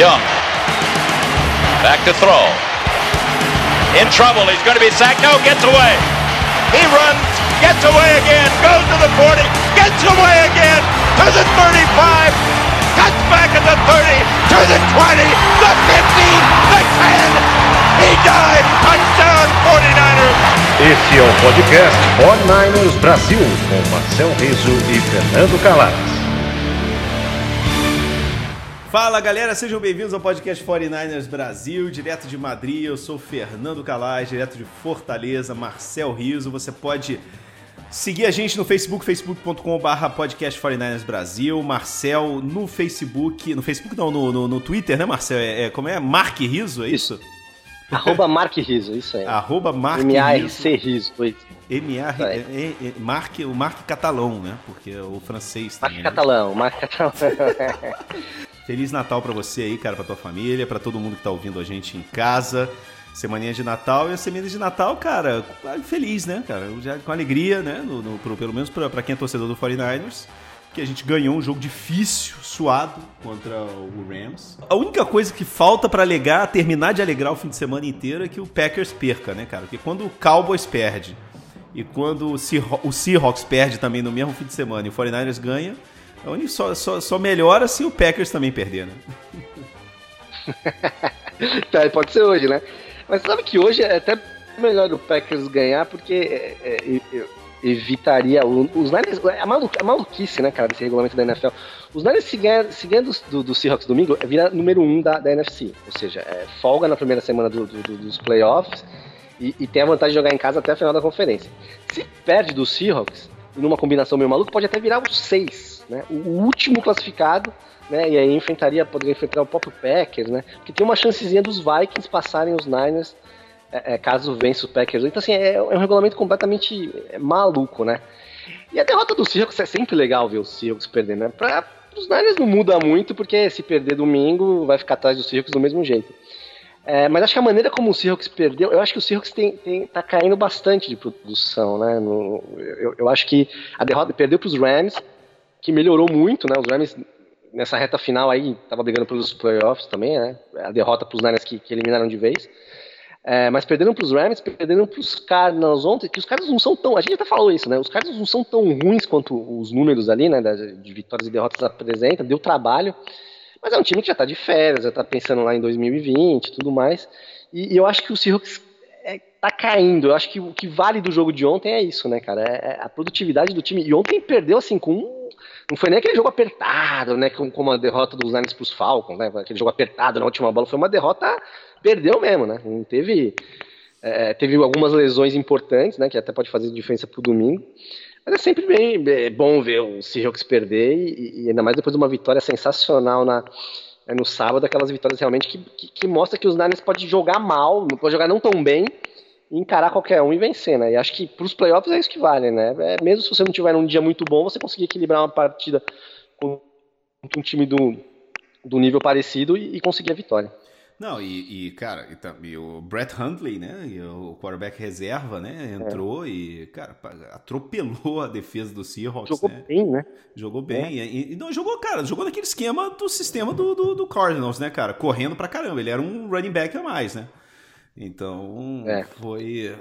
Young. Back to throw. In trouble. He's going to be sacked. No, gets away. He runs, gets away again, goes to the 40, gets away again to the 35, cuts back at the 30, to the 20, the 15, the 10. He died. Touchdown 49ers. Esse é o podcast 49ers Brasil, com Marcel Riso e Fernando Calais. Fala galera, sejam bem-vindos ao podcast 49ers Brasil, direto de Madrid. Eu sou Fernando Calais, direto de Fortaleza, Marcel Riso. Você pode seguir a gente no Facebook, facebook.com.br podcast 49ers Brasil. Marcel no Facebook, no Facebook não, no, no, no Twitter, né, Marcel? É, é, como é? Mark Riso, é isso? Arroba Mark Riso, isso aí. Arroba Mark M-A-R-C Riso, foi. M-A-R... É, é, Mark, o Mark Catalão, né? Porque é o francês Mark também. né? Catalão, Mark Catalão. Feliz Natal pra você aí, cara, pra tua família, pra todo mundo que tá ouvindo a gente em casa. Semaninha de Natal e a semana de Natal, cara, feliz, né, cara? Já com alegria, né? No, no- pro- pelo menos pra quem é torcedor do 49ers. Que a gente ganhou um jogo difícil, suado, contra o Rams. A única coisa que falta pra alegar, terminar de alegrar o fim de semana inteiro é que o Packers perca, né, cara? Porque quando o Cowboys perde e quando o Seahawks perde também no mesmo fim de semana e o 49ers ganha, a única- só, só, só melhora se o Packers também perder, né? tá, pode ser hoje, né? Mas sabe que hoje é até melhor o Packers ganhar, porque é, é, evitaria o- os Niners. A, malu, a maluquice, né, cara, desse regulamento da NFL. Os Niners, se ganhar, se dos- do, do Seahawks domingo, é virar número um da, da NFC. Ou seja, é, folga na primeira semana do- do- do- dos playoffs e, e tem a vantagem de jogar em casa até a final da conferência. Se perde do Seahawks, numa combinação meio maluca, pode até virar os seis, né? O último classificado, né? E aí enfrentaria, poderia enfrentar o próprio Packers, né? Porque tem uma chancezinha dos Vikings passarem os Niners é, é, caso vença o Packers. Então, assim, é, é um regulamento completamente é, maluco, né? E a derrota do Seahawks é sempre legal ver os Seahawks perder, né? Para os Niners não muda muito, porque se perder domingo, vai ficar atrás dos Seahawks do mesmo jeito. É, mas acho que a maneira como o Seahawks perdeu, eu acho que o Seahawks tem, tem, tá caindo bastante de produção, né? No- eu, eu acho que a derrota perdeu para os Rams, que melhorou muito, né? Os Rams nessa reta final aí tava brigando pelos playoffs também, né? A derrota para os Niners que, que eliminaram de vez. É, mas perderam para os Rams, perderam para os Cardinals ontem, que os Cardinals não são tão. A gente até falou isso, né? Os Cardinals não são tão ruins quanto os números ali, né? De vitórias e derrotas apresenta, deu trabalho. Mas é um time que já tá de férias, já tá pensando lá em 2020 e tudo mais. E, e eu acho que o Seahawks é, tá caindo. Eu acho que o que vale do jogo de ontem é isso, né, cara? É, é a produtividade do time. E ontem perdeu assim com. um- Não foi nem aquele jogo apertado, né? com- Como a derrota dos Niners pros Falcons, né? Aquele jogo apertado na última bola. Foi uma derrota. Perdeu mesmo, né? Não teve. é, teve algumas lesões importantes, né? Que até pode fazer diferença pro domingo. Mas é sempre bem é bom ver o Seahawks perder e, e ainda mais depois de uma vitória sensacional na, é, no sábado, aquelas vitórias realmente que, que, que mostra que os Niners podem jogar mal, não pode jogar não tão bem e encarar qualquer um e vencer, né? E acho que pros playoffs é isso que vale, né? É, mesmo se você não tiver um dia muito bom, você conseguir equilibrar uma partida com um time do, do nível parecido e, e conseguir a vitória. Não, e, e, cara, e, e o Brett Hundley, né? o quarterback reserva, né? Entrou e, cara, atropelou a defesa do Seahawks, Jogou né? bem, né? Jogou bem. E, e não jogou, cara, jogou naquele esquema do sistema do, do, do Cardinals, né, cara? Correndo pra caramba. Ele era um running back a mais, né? Então, É. foi.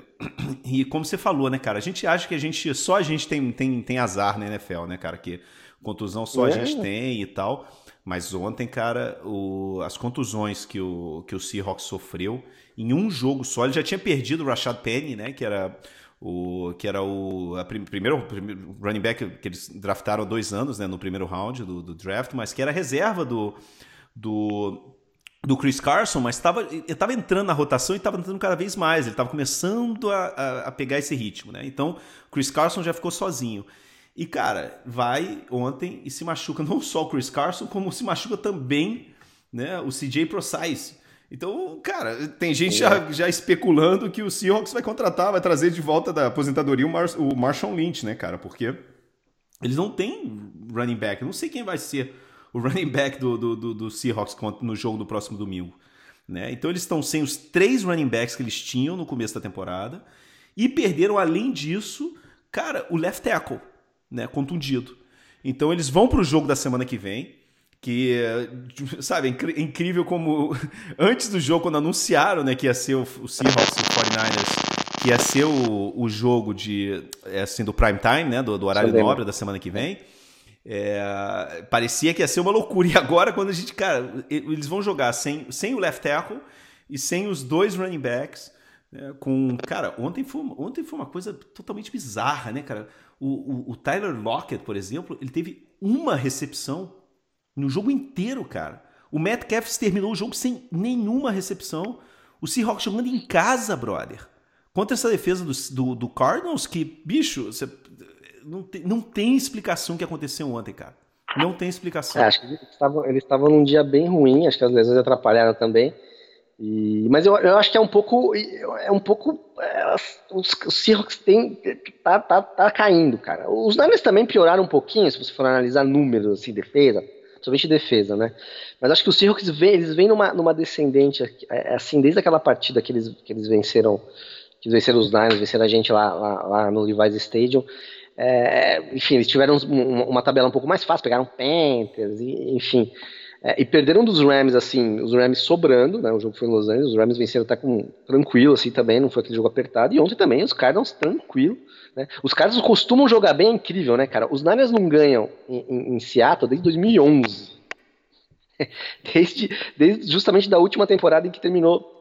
E como você falou, né, cara? A gente acha que a gente. Só a gente tem, tem, tem azar na NFL, né, cara? Que contusão só a É. gente tem e tal. Mas ontem, cara, o- as contusões que o, que o Seahawks sofreu em um jogo só, ele já tinha perdido o Rashad Penny, né? Que era o que era o a prim- primeiro, primeiro running back que eles draftaram há dois anos, né? No primeiro round do, do draft, mas que era reserva do, do do Chris Carson, mas estava entrando na rotação e estava entrando cada vez mais. Ele estava começando a, a, a pegar esse ritmo, né? Então, Chris Carson já ficou sozinho. E, cara, vai ontem e se machuca não só o Chris Carson, como se machuca também né, o CJ Procise. Então, cara, tem gente já, já especulando que o Seahawks vai contratar, vai trazer de volta da aposentadoria o, Mar o Marshawn Lynch, né, cara? Porque eles não têm running back. Eu não sei quem vai ser o running back do, do, do, do Seahawks no jogo do próximo domingo. Né? Então eles estão sem os três running backs que eles tinham no começo da temporada e perderam, além disso, cara, o left tackle, né, contundido. Então eles vão para o jogo da semana que vem que, sabe, é incrível como antes do jogo, quando anunciaram né, que ia ser o, o Seahawks e o 49ers, que ia ser o, o jogo de, é, assim, do prime time, né, do, do horário nobre da semana que vem, é, parecia que ia ser uma loucura. E agora, quando a gente, cara, eles vão jogar sem, sem o left tackle e sem os dois running backs, né, com, cara, ontem foi, ontem foi uma coisa totalmente bizarra, né, cara? O, o, o Tyler Lockett, por exemplo, ele teve uma recepção no jogo inteiro, cara. O Metcalf terminou o jogo sem nenhuma recepção. O Seahawks jogando em casa, brother. Contra essa defesa do, do, do Cardinals, que, bicho, você, não, tem, não tem explicação o que aconteceu ontem, cara. Não tem explicação. É, acho que eles estavam num dia bem ruim, acho que as lesões atrapalharam também. E, mas eu, eu acho que é um pouco. É um pouco. É, os, os Seahawks tem, tá, tá, tá caindo, cara. Os Niners também pioraram um pouquinho, se você for analisar números, assim, defesa somente defesa, né? Mas acho que os Seahawks vem, eles vêm numa, numa descendente, é, é assim, desde aquela partida que eles, que eles venceram, que eles venceram os Niners, venceram a gente lá, lá, lá no Levi's Stadium. É, enfim, eles tiveram uma, uma, tabela um pouco mais fácil, pegaram Panthers, enfim. É, e perderam dos Rams, assim, os Rams sobrando, né? O jogo foi em Los Angeles, os Rams venceram até com tranquilo, assim, também, não foi aquele jogo apertado. E ontem também os Cardinals tranquilo. Né? Os Cardinals costumam jogar bem, é incrível, né, cara? Os Niners não ganham em, em, em Seattle desde 2011. Desde, desde justamente da última temporada em que terminou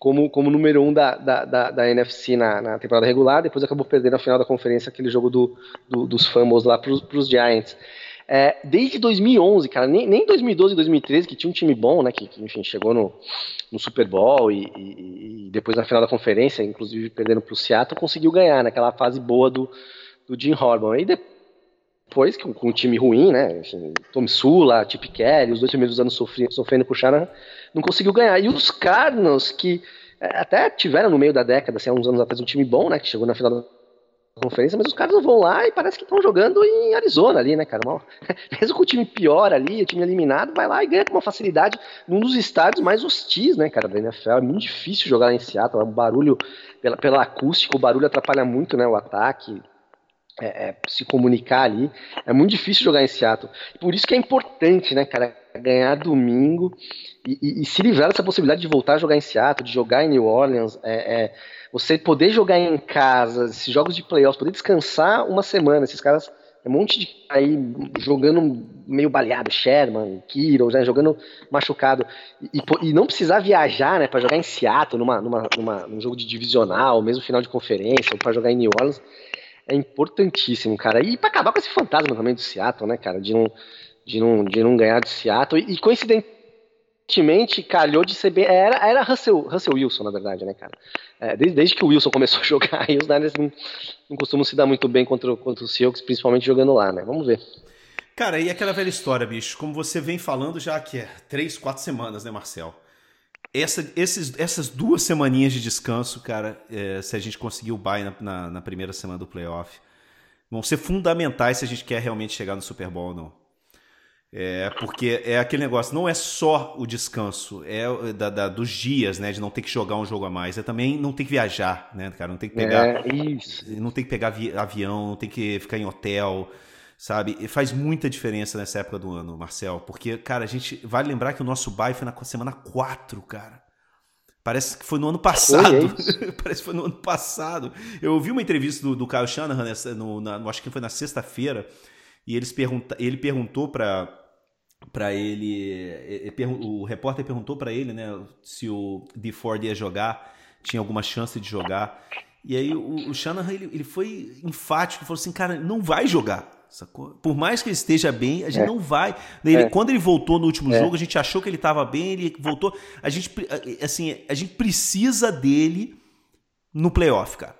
como, como número um da, da, da, da NFC na, na, temporada regular, depois acabou perdendo a final da conferência, aquele jogo do, do dos Fumbles lá para os Giants. É, desde 2011, cara, nem, nem 2012 e 2013, que tinha um time bom, né, que, que enfim, chegou no, no Super Bowl e, e, e, depois na final da conferência, inclusive perdendo para o Seattle, conseguiu ganhar naquela fase boa do, do Jim Harbaugh. E depois, com, com um time ruim, né, enfim, Tom Sula, Chip Kelly, os dois primeiros anos sofrendo, sofrendo com o Shanahan, não conseguiu ganhar. E os Cardinals, que é, até tiveram no meio da década, assim, há uns anos atrás, um time bom, né, que chegou na final da conferência, mas os caras não vão lá e parece que estão jogando em Arizona ali, né, cara? Mesmo com o time pior ali, o time eliminado, vai lá e ganha com uma facilidade num dos estádios mais hostis, né, cara, da NFL. É muito difícil jogar em Seattle, é um barulho, pela, pela acústica, o barulho atrapalha muito, né, o ataque. É, é, se comunicar ali, é muito difícil jogar em Seattle. Por isso que é importante, né, cara, ganhar domingo e, e, e se livrar dessa possibilidade de voltar a jogar em Seattle, de jogar em New Orleans. É, é você poder jogar em casa, esses jogos de playoffs, poder descansar uma semana, esses caras, é um monte de aí jogando meio baleado, Sherman, Kiro, né, jogando machucado, e, e, não precisar viajar, né, para jogar em Seattle, numa, numa, numa, num jogo de divisional, mesmo final de conferência, ou para jogar em New Orleans, é importantíssimo, cara. E para acabar com esse fantasma também do Seattle, né, cara, de não, de não, de não ganhar de Seattle, e, e coincidente recentemente calhou de ser bem. Era, era Russell, Russell Wilson, na verdade, né, cara? É, desde, desde, que o Wilson começou a jogar, aí os Niners não, não costumam se dar muito bem contra, contra os Seahawks, principalmente jogando lá, né? Vamos ver. Cara, e aquela velha história, bicho, como você vem falando já que é três, quatro semanas, né, Marcel? Essa, esses, essas duas semaninhas de descanso, cara, é, se a gente conseguir o bye na, na, na primeira semana do playoff, vão ser fundamentais se a gente quer realmente chegar no Super Bowl ou não. É, porque é aquele negócio, não é só o descanso, é da, da, dos dias, né? De não ter que jogar um jogo a mais, é também não ter que viajar, né, cara? Não tem que pegar. É. Não tem que pegar avião, não tem que ficar em hotel, sabe? E faz muita diferença nessa época do ano, Marcel. Porque, cara, a gente vai lembrar que o nosso bye foi na semana 4, cara. Parece que foi no ano passado. É Parece que foi no ano passado. Eu ouvi uma entrevista do, do Kyle Shanahan, nessa, no, na, acho que foi na sexta-feira, e eles pergunta, ele perguntou para para ele, o repórter perguntou para ele, né, se o DeFord ia jogar, tinha alguma chance de jogar. E aí o, o Shanahan ele, ele foi enfático, falou assim, cara, não vai jogar. Sacou? Por mais que ele esteja bem, a gente é. não vai. Ele, é. Quando ele voltou no último é. jogo, a gente achou que ele estava bem, ele voltou. A gente, assim, a gente precisa dele no playoff, cara.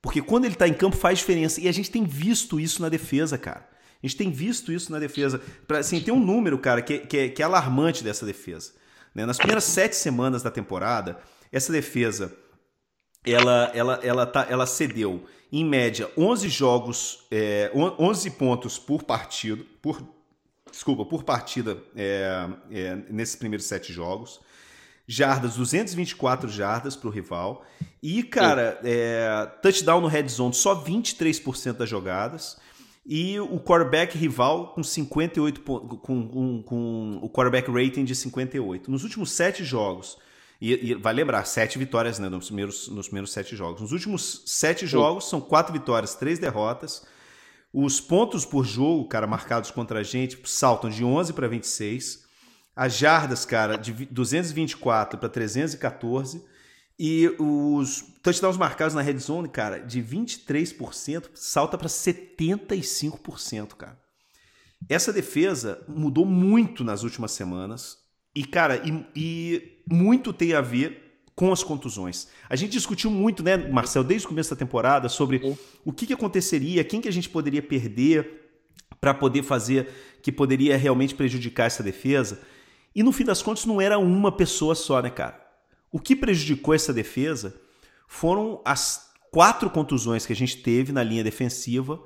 Porque quando ele está em campo faz diferença. E a gente tem visto isso na defesa, cara. A gente tem visto isso na defesa. Pra, assim, tem um número, cara, que, que, é, que é alarmante dessa defesa. Né? Nas primeiras sete semanas da temporada, essa defesa ela, ela, ela, tá, ela cedeu, em média, 11 jogos, é, 11 pontos por partido, por, desculpa, por partida é, é, nesses primeiros sete jogos. Jardas, 224 jardas para o rival. E, cara, é, touchdown no red zone, só 23% das jogadas. e o quarterback rival com 58 com, com, com o quarterback rating de 58. Nos últimos sete jogos, e, e vai lembrar, sete vitórias né, nos, primeiros, nos primeiros sete jogos. Nos últimos sete jogos, são quatro vitórias, três derrotas. Os pontos por jogo, cara, marcados contra a gente, saltam de 11 para 26. As jardas, cara, de 224 para 314. E os touchdowns marcados na red zone, cara, de 23% salta para 75%, cara. Essa defesa mudou muito nas últimas semanas. E, cara, e, e muito tem a ver com as contusões. A gente discutiu muito, né, Marcel, desde o começo da temporada, sobre Sim. o que, que aconteceria, quem que a gente poderia perder para poder fazer que poderia realmente prejudicar essa defesa. E no fim das contas não era uma pessoa só, né, cara? O que prejudicou essa defesa foram as quatro contusões que a gente teve na linha defensiva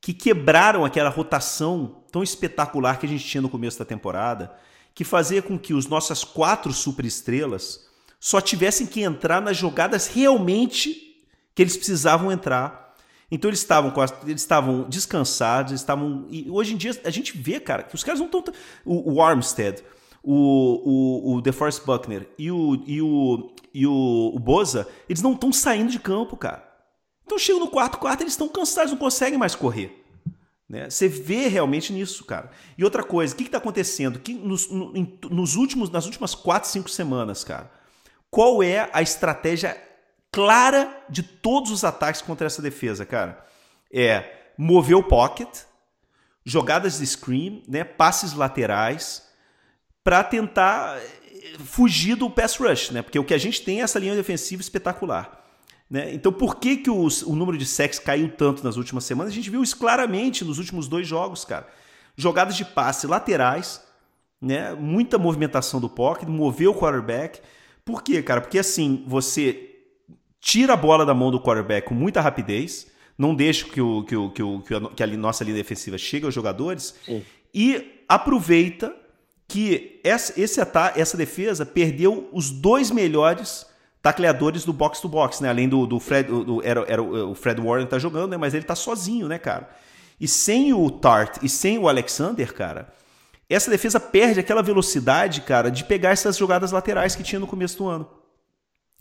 que quebraram aquela rotação tão espetacular que a gente tinha no começo da temporada, que fazia com que os nossas quatro superestrelas só tivessem que entrar nas jogadas realmente que eles precisavam entrar. Então eles estavam eles estavam descansados, estavam e hoje em dia a gente vê, cara, que os caras não estão o, o Armstead, o, o, o DeForest Buckner e o, e o, e o, o Boza, eles não estão saindo de campo, cara. Então chegam no quarto quarto, eles estão cansados, não conseguem mais correr. Né? Você vê realmente nisso, cara. E outra coisa, o que está acontecendo? Que nos, no, nos últimos, nas últimas quatro, cinco semanas, cara, qual é a estratégia clara de todos os ataques contra essa defesa, cara? É mover o pocket, jogadas de screen, né, passes laterais, para tentar eh, fugir do pass rush, né? Porque o que a gente tem é essa linha defensiva espetacular. Né? Então, por que, que os, o número de sacks caiu tanto nas últimas semanas? A gente viu isso claramente nos últimos dois jogos, cara. Jogadas de passe laterais, né? muita movimentação do pocket, mover o quarterback. Por quê, cara? Porque assim, você tira a bola da mão do quarterback com muita rapidez, não deixa que, o, que, o, que, o, que a nossa linha defensiva chegue aos jogadores Sim. e aproveita que essa, esse essa defesa perdeu os dois melhores tacleadores do box to box, né? Além do, do Fred, do, era, era o Fred Warren tá jogando, né? Mas ele tá sozinho, né, cara? E sem o Tart e sem o Alexander, cara, essa defesa perde aquela velocidade, cara, de pegar essas jogadas laterais que tinha no começo do ano.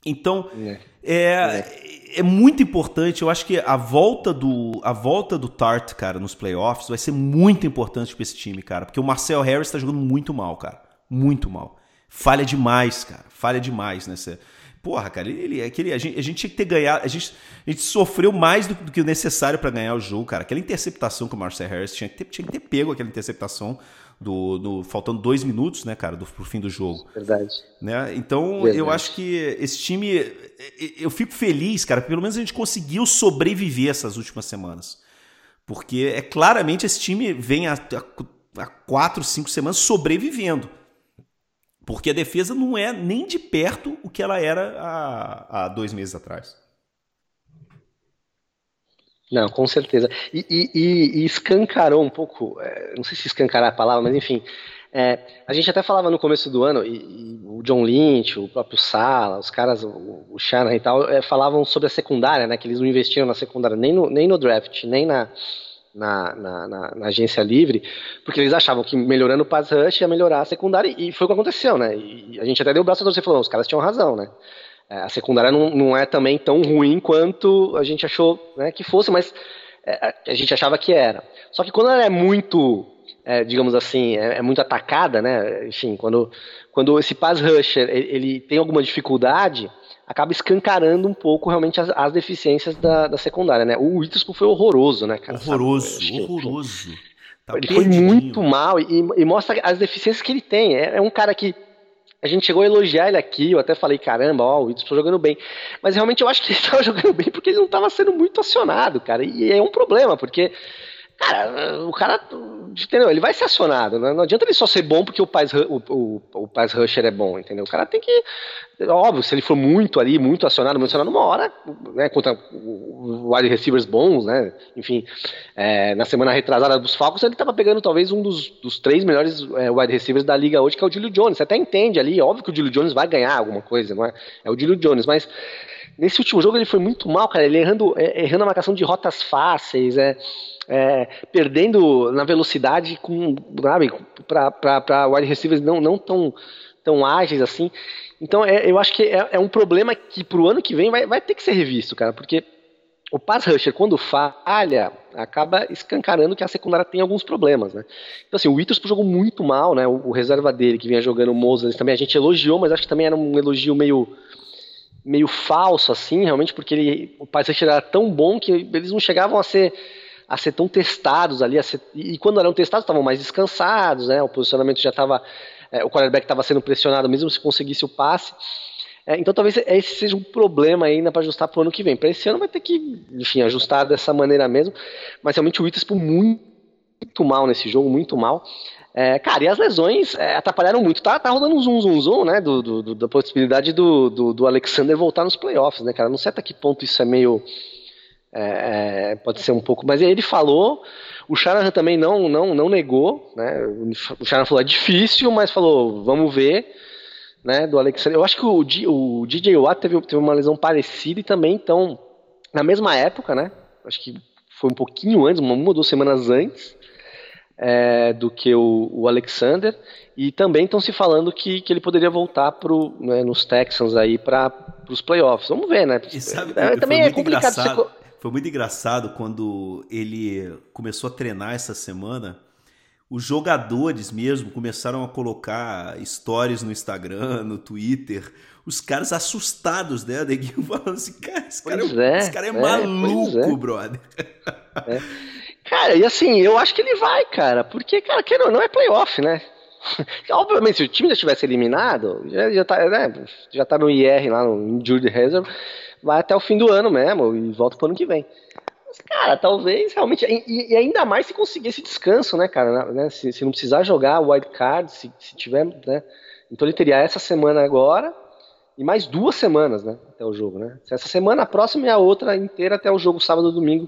Então, é, é, é. é muito importante. Eu acho que a volta do a volta do Tart, cara, nos playoffs vai ser muito importante para esse time, cara, porque o Marcel Harris está jogando muito mal, cara, muito mal. Falha demais, cara, falha demais nessa. Porra, cara, ele, aquele, a, gente, a gente tinha que ter ganhado. A gente, a gente sofreu mais do, do que o necessário para ganhar o jogo, cara. Aquela interceptação que o Marcel Harris tinha que ter, tinha que ter pego aquela interceptação do, do, faltando dois minutos, né, cara, do pro fim do jogo. Verdade. Né? Então, Verdade. eu acho que esse time, eu fico feliz, cara, pelo menos a gente conseguiu sobreviver essas últimas semanas. Porque é claramente esse time vem há, há quatro, cinco semanas sobrevivendo. Porque a defesa não é nem de perto o que ela era há, há dois meses atrás. Não, com certeza. E, e, e escancarou um pouco, é, não sei se escancarar a palavra, mas enfim, é, a gente até falava no começo do ano, e, e, o John Lynch, o próprio Sala, os caras, o, o e tal, é, falavam sobre a secundária, né, que eles não investiram na secundária nem no, nem no draft, nem na, na, na, na, na agência livre, porque eles achavam que melhorando o pass rush ia melhorar a secundária, e foi o que aconteceu, né, e a gente até deu o braço a você falou, os caras tinham razão, né, é, a secundária não, não é também tão ruim quanto a gente achou né, que fosse, mas é, a gente achava que era. Só que quando ela é muito, é, digamos assim, é, é, muito atacada, né? Enfim, quando, quando esse pass rusher ele, ele, tem alguma dificuldade, acaba escancarando um pouco realmente as, as deficiências da, da, secundária, né? O Witherspoon foi horroroso, né, cara? Horroroso, horroroso. Tá ele foi muito mal e, e, mostra as deficiências que ele tem. É, é um cara que a gente chegou a elogiar ele aqui, eu até falei, caramba, ó, o Whitson jogando bem. Mas realmente eu acho que ele estava jogando bem porque ele não estava sendo muito acionado, cara. E é um problema, porque Cara, o cara, entendeu? Ele vai ser acionado. Né? Não adianta ele só ser bom porque o Paz, o, o, o Paz Rusher é bom, entendeu? O cara tem que. Óbvio, se ele for muito ali, muito acionado, muito acionado, uma hora, né? Contra wide receivers bons, né? Enfim, é, na semana retrasada dos Falcons, ele estava pegando talvez um dos, dos três melhores é, wide receivers da liga hoje, que é o Julio Jones. Você até entende ali, óbvio que o Julio Jones vai ganhar alguma coisa, não é? É o Julio Jones, mas Nesse último jogo ele foi muito mal, cara. Ele errando, é, errando a marcação de rotas fáceis, é, é perdendo na velocidade com, para wide receivers não, não tão, tão ágeis assim. Então é, eu acho que é, é um problema que pro ano que vem vai, vai ter que ser revisto, cara, porque o pass rusher, quando falha, acaba escancarando que a secundária tem alguns problemas, né? Então, assim, o Witherspoon jogou muito mal, né? O, o reserva dele, que vinha jogando o Moses, também a gente elogiou, mas acho que também era um elogio meio meio falso, assim, realmente, porque ele, o pass rusher era tão bom que eles não chegavam a ser a ser tão testados ali, ser, e quando eram testados estavam mais descansados, né? O posicionamento já estava, é, o quarterback estava sendo pressionado mesmo se conseguisse o passe. É, então talvez esse seja um problema ainda para ajustar para o ano que vem. Para esse ano vai ter que, enfim, ajustar dessa maneira mesmo. Mas realmente o Witherspoon muito, muito mal nesse jogo, muito mal. É, cara, e as lesões é, atrapalharam muito. Tá, tá rolando um zoom, zoom, zoom, né? Do, do, do da possibilidade do, do, do, Alexander voltar nos playoffs, né, cara? Não sei até que ponto isso é meio. É, é pode ser um pouco. Mas ele falou. O Shanahan também não, não, não negou, né? O Shanahan falou: é difícil, mas falou: vamos ver né, do Alexander. Eu acho que o, o DJ Watt teve, teve uma lesão parecida e também, então, na mesma época, né? Acho que foi um pouquinho antes, uma, ou duas semanas antes é, do que o, o, Alexander. E também estão se falando que, que ele poderia voltar pro, né, nos Texans aí para os playoffs. Vamos ver, né? E sabe, é, também é complicado. Você... Foi muito engraçado quando ele começou a treinar essa semana os jogadores mesmo começaram a colocar stories no Instagram, no Twitter, os caras assustados, né? Neguinho falando assim, cara, esse cara, é, é, esse cara é, é maluco, é. brother. É. Cara, e assim, eu acho que ele vai, cara, porque, cara, queira ou não, é playoff, né? Obviamente, se o time já tivesse eliminado, já, já, tá, né, já tá no IR lá, no Injured Reserve, vai até o fim do ano mesmo e volta pro ano que vem. Mas, cara, talvez realmente. E, e, ainda mais se conseguir esse descanso, né, cara? Né? Se, se, não precisar jogar wild card, se, se tiver. Né? Então ele teria essa semana agora e mais duas semanas, né? Até o jogo, né? Essa semana, a próxima e a outra inteira até o jogo sábado e domingo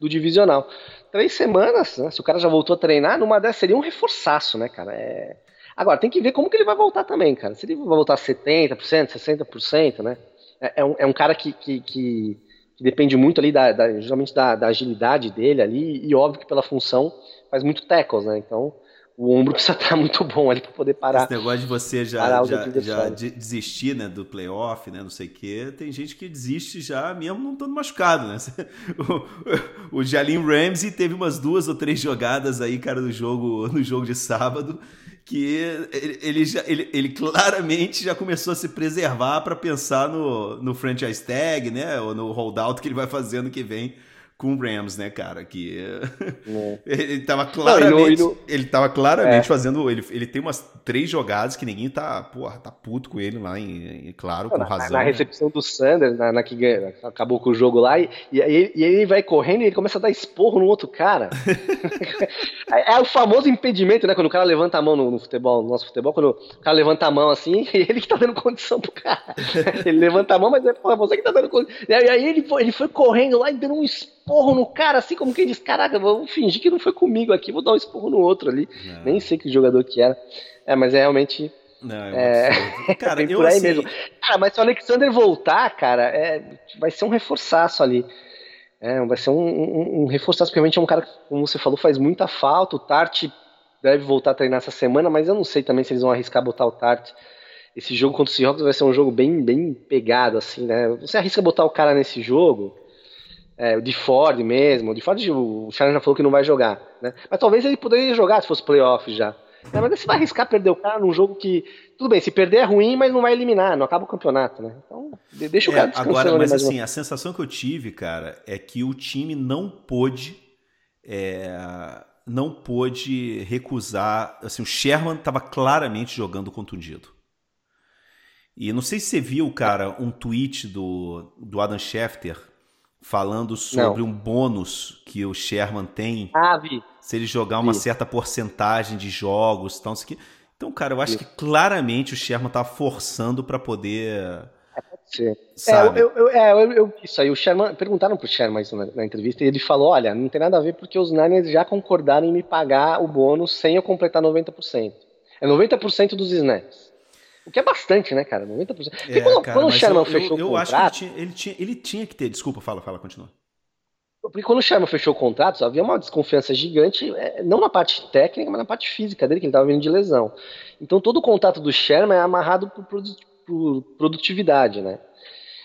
do divisional. Três semanas, né? Se o cara já voltou a treinar, numa dessas seria um reforçaço, né, cara? É... Agora, tem que ver como que ele vai voltar também, cara. Se ele vai voltar 70%, 60%, né? É, é, um, é um cara que, que, que que depende muito ali da, da geralmente da, da, agilidade dele ali, e óbvio que pela função faz muito tackles, né? Então o ombro precisa estar muito bom ali para poder parar. Esse negócio de você já, já, já desistir né, do playoff, né? Não sei o quê. Tem gente que desiste já mesmo não estando machucado, né? O, o Jalim Ramsey teve umas duas ou três jogadas aí, cara, no jogo, no jogo de sábado que ele, ele, já, ele, ele claramente já começou a se preservar para pensar no, no franchise tag, né? Ou no holdout que ele vai fazer ano que vem com o Rams, né, cara? Que é. ele tava claramente, não, ele tava claramente é. fazendo, ele, ele tem umas três jogadas que ninguém tá, porra, tá puto com ele lá, em, em claro, com na, razão. Na, recepção do Sanders, na, na que acabou com o jogo lá, e, e, aí, e ele vai correndo e ele começa a dar esporro no outro cara. é, é, o famoso impedimento, né, quando o cara levanta a mão no, no, futebol, no nosso futebol, quando o cara levanta a mão assim, ele que tá dando condição pro cara. ele levanta a mão, mas é você que tá dando condição. E aí ele foi, ele foi correndo lá e dando um esporro esporro no cara, assim como quem diz, caraca, vou fingir que não foi comigo aqui, vou dar um esporro no outro ali. Não. Nem sei que jogador que era. É, mas é realmente. Não, é, é... Cara, eu por aí assim... mesmo. Cara, mas se o Alexander voltar, cara, é... vai ser um reforçaço ali. É, vai ser um, um, um reforçaço, porque realmente é um cara que, como você falou, faz muita falta. O Tart deve voltar a treinar essa semana, mas eu não sei também se eles vão arriscar botar o Tart. Esse jogo contra o Seahawks vai ser um jogo bem, bem pegado, assim, né? Você arrisca botar o cara nesse jogo, é, o de Ford mesmo. O de Ford, o Charles já falou que não vai jogar. Né? Mas talvez ele poderia jogar se fosse playoff já. É, mas você vai arriscar perder o cara num jogo que. Tudo bem, se perder é ruim, mas não vai eliminar, não acaba o campeonato, né? Então, deixa o cara é, Agora, mas assim, uma... a sensação que eu tive, cara, é que o time não pôde. É, não pôde recusar. Assim, o Sherman estava claramente jogando contundido. E não sei se você viu, cara, um tweet do, do Adam Schefter falando sobre não. um bônus que o Sherman tem. Ah, vi. Se ele jogar uma vi. certa porcentagem de jogos, então, então cara, eu acho vi. que claramente o Sherman tá forçando para poder. É, pode ser. Sabe? É, eu, eu, é, eu, eu, isso aí, o Sherman, perguntaram pro Sherman isso na, na, entrevista e ele falou: olha, não tem nada a ver porque os Niners já concordaram em me pagar o bônus sem eu completar 90%. É 90% dos snaps. O que é bastante, né, cara? 90%. É, quando, cara, quando o Sherman eu, fechou eu, eu o contrato. Acho que ele tinha, ele, tinha, ele tinha que ter. Desculpa, fala, fala, continua. Porque quando o Sherman fechou o contrato, havia uma desconfiança gigante, é, não na parte técnica, mas na parte física dele, que ele estava vindo de lesão. Então todo o contato do Sherman é amarrado por, por produtividade, né?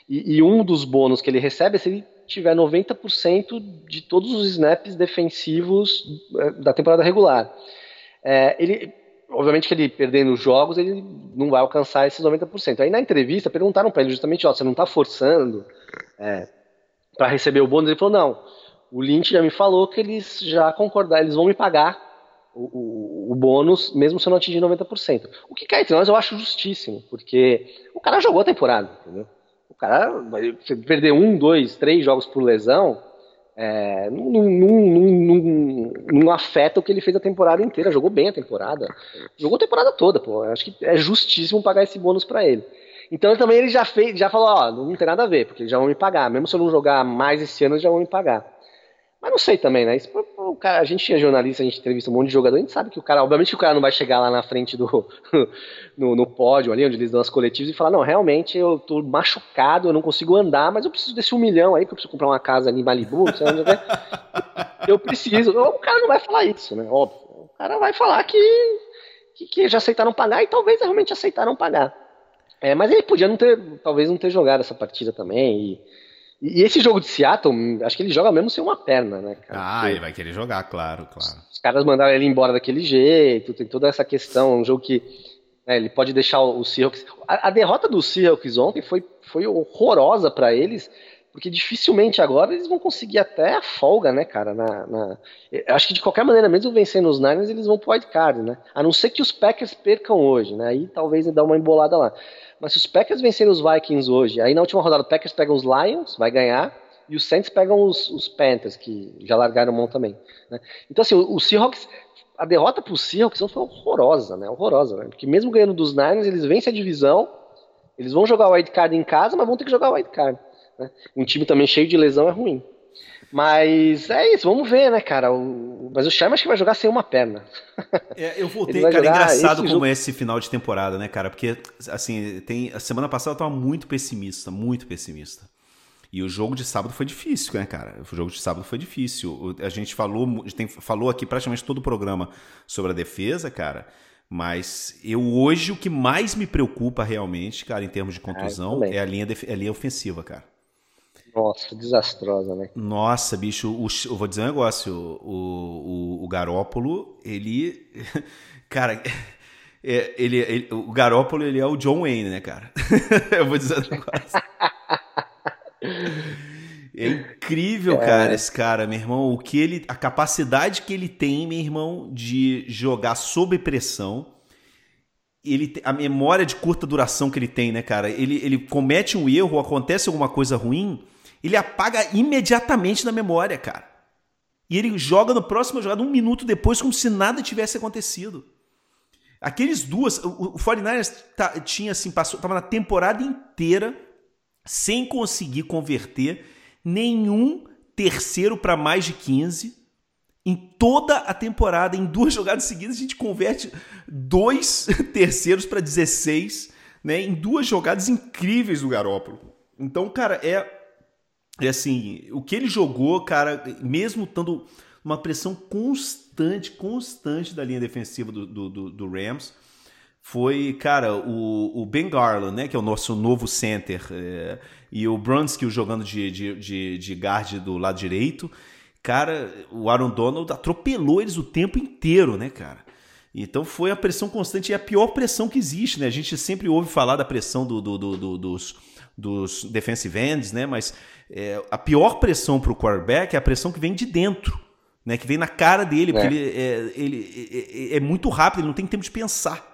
E, e, um dos bônus que ele recebe é se ele tiver 90% de todos os snaps defensivos é, da temporada regular. É, ele, obviamente que ele perdendo os jogos, ele não vai alcançar esses 90%. Aí na entrevista perguntaram para ele justamente, ó, você não está forçando é, para receber o bônus? Ele falou, não, o Lynch já me falou que eles já concordaram, eles vão me pagar o, o, o, bônus, mesmo se eu não atingir 90%. O que cai entre nós eu acho justíssimo, porque o cara jogou a temporada, entendeu? O cara, perder um, dois, três jogos por lesão, é, não, não, afeta o que ele fez a temporada inteira. Jogou bem a temporada. Jogou a temporada toda, pô. Acho que é justíssimo pagar esse bônus para ele. Então também ele já fez, já falou, ó, não tem nada a ver, porque já vão me pagar. Mesmo se eu não jogar mais esse ano, já vão me pagar. Mas não sei também, né? Isso, o cara, a gente é jornalista, a gente entrevista um monte de jogador, a gente sabe que o cara, obviamente que o cara não vai chegar lá na frente do no, no pódio ali, onde eles dão as coletivas, e falar, não, realmente eu tô machucado, eu não consigo andar, mas eu preciso desse um milhão aí, que eu preciso comprar uma casa ali em Malibu, sei é. Eu preciso. O cara não vai falar isso, né? Óbvio. O cara vai falar que, que, que já aceitaram pagar e talvez realmente aceitaram pagar. É, mas ele podia não ter, talvez não ter jogado essa partida também. E, e esse jogo de Seattle, acho que ele joga mesmo sem uma perna, né, cara? Ah, Porque ele vai querer jogar, claro, claro. Os caras mandaram ele embora daquele jeito, tem toda essa questão, um jogo que né, ele pode deixar o Seahawks... A, a, derrota do Seahawks ontem foi, foi horrorosa para eles, porque dificilmente agora eles vão conseguir até a folga, né, cara? Na, na... acho que de qualquer maneira, mesmo vencendo os Niners, eles vão pro wildcard, né? A não ser que os Packers percam hoje, né? Aí talvez dá uma embolada lá. Mas se os Packers vencerem os Vikings hoje, aí na última rodada o Packers pegam os Lions, vai ganhar, e os Saints pegam os, os Panthers, que já largaram mão também. Né? Então, assim, o, o Seahawks, a derrota para o Seahawks foi horrorosa, né? Horrorosa, né? Porque mesmo ganhando dos Niners, eles vencem a divisão, eles vão jogar o Wild Card em casa, mas vão ter que jogar o Wild Card. Né? Um time também cheio de lesão é ruim. Mas é isso, vamos ver, né, cara? O, mas o Sherman acho que vai jogar sem uma perna. É, eu voltei, cara, engraçado como é esse final de temporada, né, cara? Porque, assim, tem, a semana passada eu tava muito pessimista, muito pessimista. E o jogo de sábado foi difícil, né, cara? O jogo de sábado foi difícil. A gente falou, tem, falou aqui praticamente todo o programa sobre a defesa, cara. Mas eu hoje o que mais me preocupa realmente, cara, em termos de contusão, ah, é a linha, é a linha ofensiva, cara. Nossa, desastrosa, né? Nossa, bicho, o, eu vou dizer um negócio. O, o, o Garópolo, ele. Cara, é, ele, ele, o Garópolo ele é o John Wayne, né, cara? eu vou dizer um negócio. É incrível, é. cara, esse cara, meu irmão. O que ele, a capacidade que ele tem, meu irmão, de jogar sob pressão. Ele, a memória de curta duração que ele tem, né, cara? Ele, ele comete um erro, acontece alguma coisa ruim, ele apaga imediatamente na memória, cara. E ele joga no próximo jogada um minuto depois, como se nada tivesse acontecido. Aqueles duas, o, o 49ers tá, tinha assim, passou, tava na temporada inteira sem conseguir converter nenhum terceiro para mais de 15. Em toda a temporada, em duas jogadas seguidas, a gente converte dois terceiros para 16, né? Em duas jogadas incríveis do Garópolo. Então, cara, é e assim, o que ele jogou, cara, mesmo estando uma pressão constante, constante da linha defensiva do, do, do Rams, foi, cara, o, o, Ben Garland, né, que é o nosso novo center, é, e o Brunsky jogando de, de, de, de guard do lado direito. Cara, o Aaron Donald atropelou eles o tempo inteiro, né, cara? Então foi a pressão constante e a pior pressão que existe, né? A gente sempre ouve falar da pressão do, do, do, dos, dos defensive ends, né? Mas é, a pior pressão para o quarterback é a pressão que vem de dentro, né? Que vem na cara dele, porque é. ele, é, ele é, é, muito rápido, ele não tem tempo de pensar.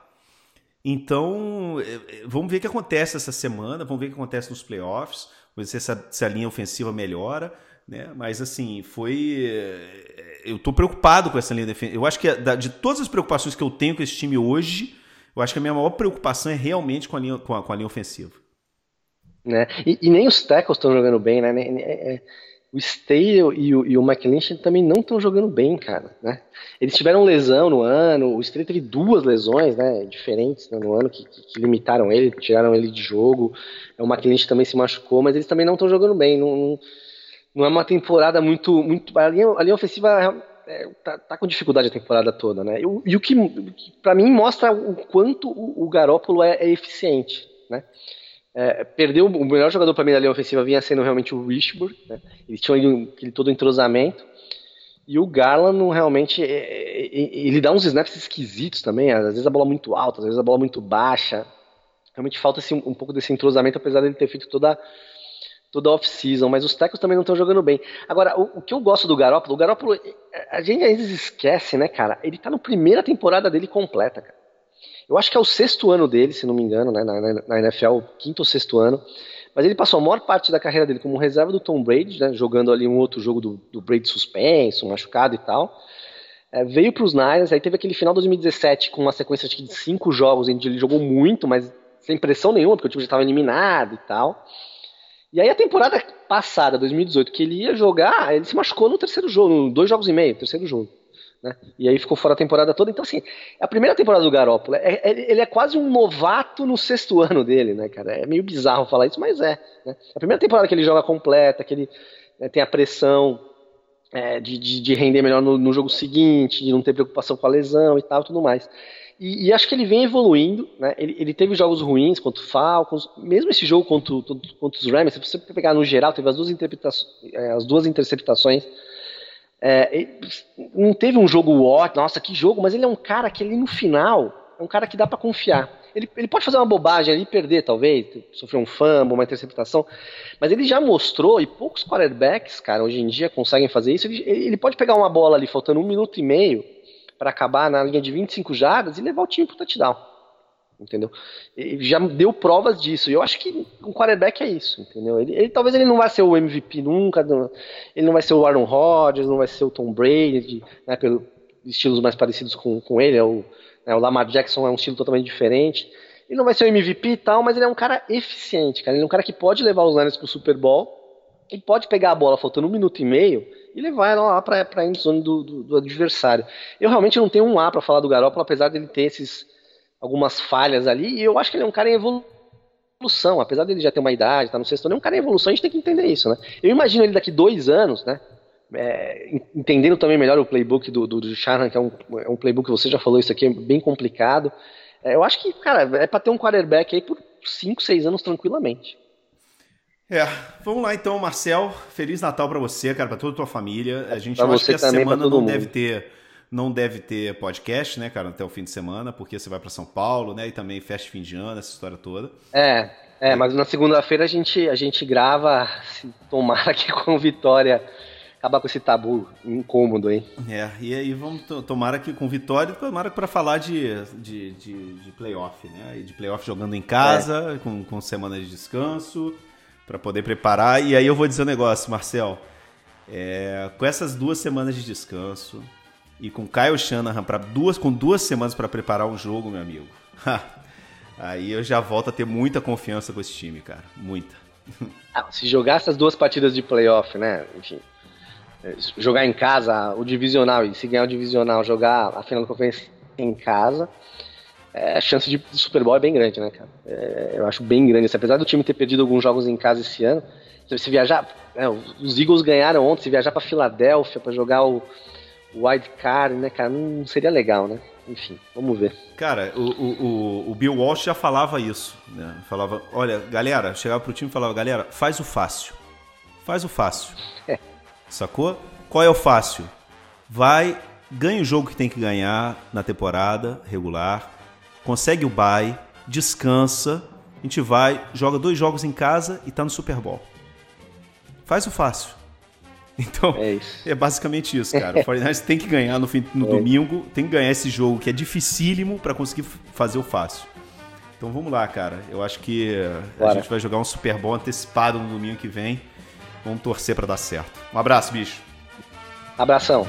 Então, é, é, vamos ver o que acontece essa semana, vamos ver o que acontece nos playoffs, vamos ver se essa, se a linha ofensiva melhora, né? Mas assim, foi. Eu estou preocupado com essa linha defensiva. Eu acho que de todas as preocupações que eu tenho com esse time hoje, eu acho que a minha maior preocupação é realmente com a linha, com a, com a linha ofensiva. Né? E, e, nem os tackles estão jogando bem, né? É, é, o Stale e o, e o McLinch também não estão jogando bem, cara, né? Eles tiveram lesão no ano, o Stale teve duas lesões, né, diferentes né, no ano que, que, que, limitaram ele, tiraram ele de jogo. O McLinch também se machucou, mas eles também não estão jogando bem. Não, não, não, é uma temporada muito, muito a linha, a linha ofensiva é, tá, tá, com dificuldade a temporada toda, né? E, e o que, para mim, mostra o quanto o, o Garópolo é, é eficiente, né? É, perdeu o melhor jogador para mim da linha ofensiva vinha sendo realmente o Richburg, né? Eles tinham ali aquele todo entrosamento. E o Garland realmente é, é, é, ele dá uns snaps esquisitos também, às vezes a bola muito alta, às vezes a bola muito baixa. Realmente falta assim, um pouco desse entrosamento, apesar dele ter feito toda toda off-season, mas os tecos também não estão jogando bem. Agora, o, o, que eu gosto do Garópolo, o Garópolo, a gente às vezes esquece, né, cara? Ele tá na primeira temporada dele completa, cara. Eu acho que é o sexto ano dele, se não me engano, né, na, na NFL, quinto ou sexto ano. Mas ele passou a maior parte da carreira dele como reserva do Tom Brady, né, jogando ali um outro jogo do, do Brady suspenso, machucado e tal. É, veio para os Niners, aí teve aquele final de 2017 com uma sequência de cinco jogos, que ele jogou muito, mas sem pressão nenhuma, porque o time já estava eliminado e tal. E aí a temporada passada, 2018, que ele ia jogar, ele se machucou no terceiro jogo, dois jogos e meio, terceiro jogo. Né? E aí ficou fora a temporada toda. Então, assim, a primeira temporada do Garópolo, é, é, ele é quase um novato no sexto ano dele, né, cara? É meio bizarro falar isso, mas é. Né? A primeira temporada que ele joga completa, que ele né, tem a pressão é, de, de, de, render melhor no, no, jogo seguinte, de não ter preocupação com a lesão e tal, tudo mais. E, e acho que ele vem evoluindo, né? Ele, ele, teve jogos ruins contra o Falcons, mesmo esse jogo contra, contra os Rams, se você pegar no geral, teve as duas, é, as duas interceptações é, não teve um jogo ótimo, nossa, que jogo, mas ele é um cara que ele no final é um cara que dá para confiar. Ele, ele pode fazer uma bobagem ali perder, talvez, sofrer um fumble, uma interceptação, mas ele já mostrou, e poucos quarterbacks, cara, hoje em dia conseguem fazer isso. Ele, ele pode pegar uma bola ali faltando um minuto e meio para acabar na linha de 25 jardas e levar o time pro touchdown entendeu? Ele já deu provas disso. E eu acho que um quarterback é isso, entendeu? Ele, ele, talvez ele não vai ser o MVP nunca, ele não vai ser o Aaron Rodgers, não vai ser o Tom Brady, né, pelos estilos mais parecidos com, com ele. É o, né, o Lamar Jackson é um estilo totalmente diferente. Ele não vai ser o MVP e tal, mas ele é um cara eficiente, cara. Ele é um cara que pode levar os Niners pro Super Bowl e pode pegar a bola faltando um minuto e meio e levar ela lá para a endzone do, do, do adversário. Eu realmente não tenho um A para falar do Garoppolo, apesar dele ter esses algumas falhas ali, e eu acho que ele é um cara em evolução, apesar dele já ter uma idade, tá no sexto ano, é um cara em evolução, a gente tem que entender isso, né? Eu imagino ele daqui dois anos, né? É, entendendo também melhor o playbook do, do, do que é um, é um playbook, você já falou isso aqui, é bem complicado. É, eu acho que, cara, é para ter um quarterback aí por 5, 6 anos tranquilamente. É, vamos lá então, Marcel. Feliz Natal para você, cara, para toda a tua família. A gente acha que essa semana não mundo. deve ter não deve ter podcast, né, cara, até o fim de semana, porque você vai para São Paulo, né, e também festa fim de ano, essa história toda. É, é, mas na segunda-feira a gente, a gente grava, se tomara que com vitória acabar com esse tabu incômodo, hein? É, e aí vamos tomara que com vitória, tomara para falar de, de, de, de, playoff, né? De playoff jogando em casa, é. com, com semana de descanso, para poder preparar. E aí eu vou dizer um negócio, Marcel. É, com essas duas semanas de descanso, e com Kyle Shanahan para duas com duas semanas para preparar um jogo, meu amigo. Aí eu já volto a ter muita confiança com esse time, cara, muita. Ah, se jogar essas duas partidas de playoff, né? Enfim, é, jogar em casa o divisional e se ganhar o divisional, jogar a final da conferência em casa, é, a chance de Super Bowl é bem grande, né, cara? É, eu acho bem grande. Apesar do time ter perdido alguns jogos em casa esse ano, se viajar, é, os Eagles ganharam ontem, se viajar para Filadélfia para jogar o wild card, né, cara? Não seria legal, né? Enfim, vamos ver. Cara, o, o, o Bill Walsh já falava isso, né? Falava, olha, galera, chegava pro time e falava, galera, faz o fácil. Faz o fácil. É. Sacou? Qual é o fácil? Vai, ganha o jogo que tem que ganhar na temporada regular, consegue o bye, descansa, a gente vai, joga dois jogos em casa e tá no Super Bowl. Faz o fácil. Então, é, é, basicamente isso, cara. O 49 tem que ganhar no, fim, no é. domingo, tem que ganhar esse jogo que é dificílimo para conseguir fazer o fácil. Então vamos lá, cara. Eu acho que a gente vai jogar um Super Bowl antecipado no domingo que vem. Vamos torcer para dar certo. Um abraço, bicho. Abração.